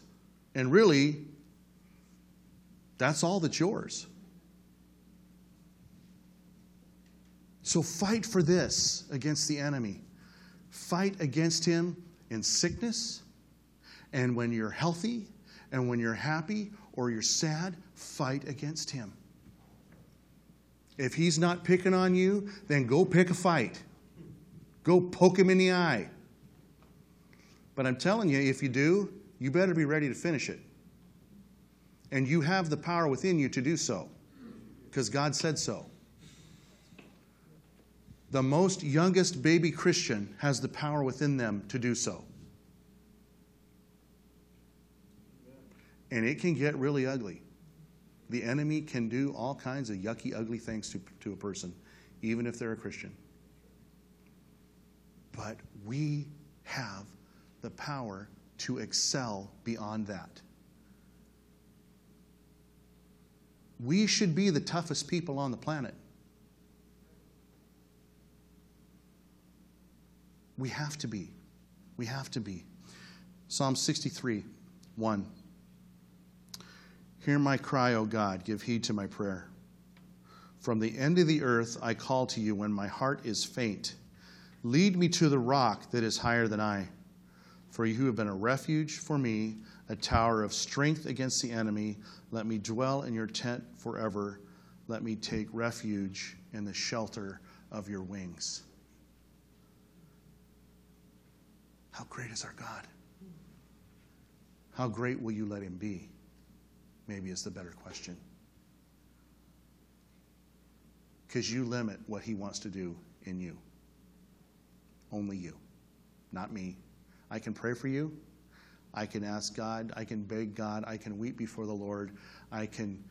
And really, that's all that's yours. So fight for this against the enemy. Fight against him in sickness, and when you're healthy, and when you're happy or you're sad, fight against him. If he's not picking on you, then go pick a fight. Go poke him in the eye. But I'm telling you, if you do, you better be ready to finish it. And you have the power within you to do so because God said so. The most youngest baby Christian has the power within them to do so. And it can get really ugly. The enemy can do all kinds of yucky, ugly things to, to a person, even if they're a Christian. But we have the power to excel beyond that. We should be the toughest people on the planet. We have to be. We have to be. Psalm 63 1. Hear my cry, O God, give heed to my prayer. From the end of the earth I call to you when my heart is faint. Lead me to the rock that is higher than I. For you have been a refuge for me, a tower of strength against the enemy. Let me dwell in your tent forever. Let me take refuge in the shelter of your wings. How great is our God? How great will you let him be? Maybe is the better question. Because you limit what he wants to do in you. Only you, not me. I can pray for you. I can ask God. I can beg God. I can weep before the Lord. I can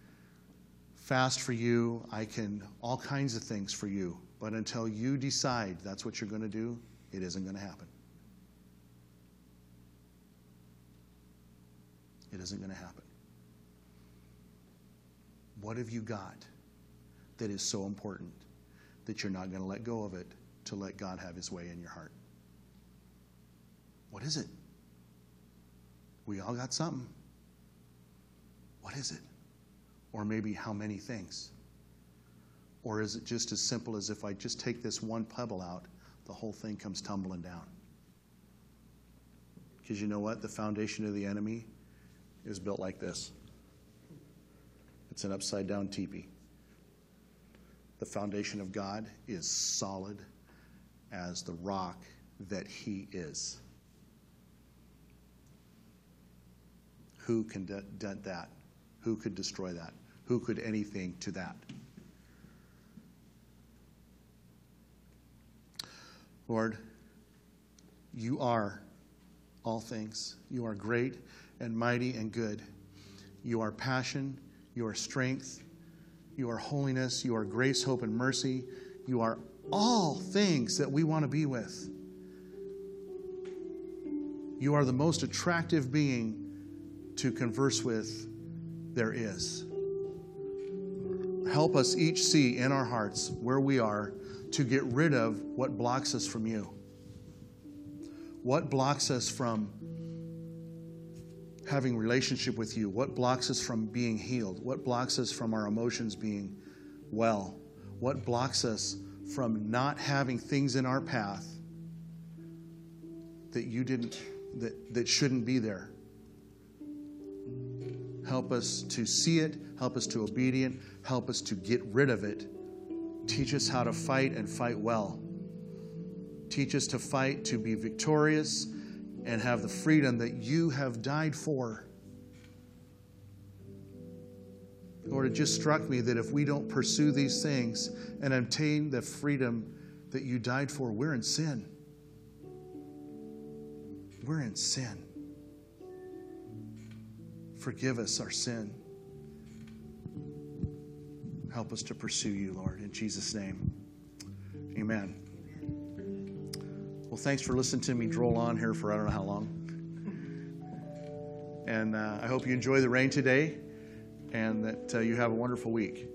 fast for you. I can all kinds of things for you. But until you decide that's what you're going to do, it isn't going to happen. It isn't going to happen. What have you got that is so important that you're not going to let go of it to let God have his way in your heart? What is it? We all got something. What is it? Or maybe how many things? Or is it just as simple as if I just take this one pebble out, the whole thing comes tumbling down? Because you know what? The foundation of the enemy is built like this it's an upside down teepee. The foundation of God is solid as the rock that He is. Who can dent that? Who could destroy that? Who could anything to that? Lord, you are all things. You are great and mighty and good. You are passion. You are strength. You are holiness. You are grace, hope, and mercy. You are all things that we want to be with. You are the most attractive being to converse with there is. Help us each see in our hearts where we are to get rid of what blocks us from you. What blocks us from having relationship with you? What blocks us from being healed? What blocks us from our emotions being well? What blocks us from not having things in our path that you didn't that, that shouldn't be there? Help us to see it, help us to obedient, help us to get rid of it. Teach us how to fight and fight well. Teach us to fight to be victorious and have the freedom that you have died for. Lord, it just struck me that if we don't pursue these things and obtain the freedom that you died for, we're in sin. We're in sin. Forgive us our sin. Help us to pursue you, Lord, in Jesus' name. Amen. Well, thanks for listening to me droll on here for I don't know how long. And uh, I hope you enjoy the rain today and that uh, you have a wonderful week.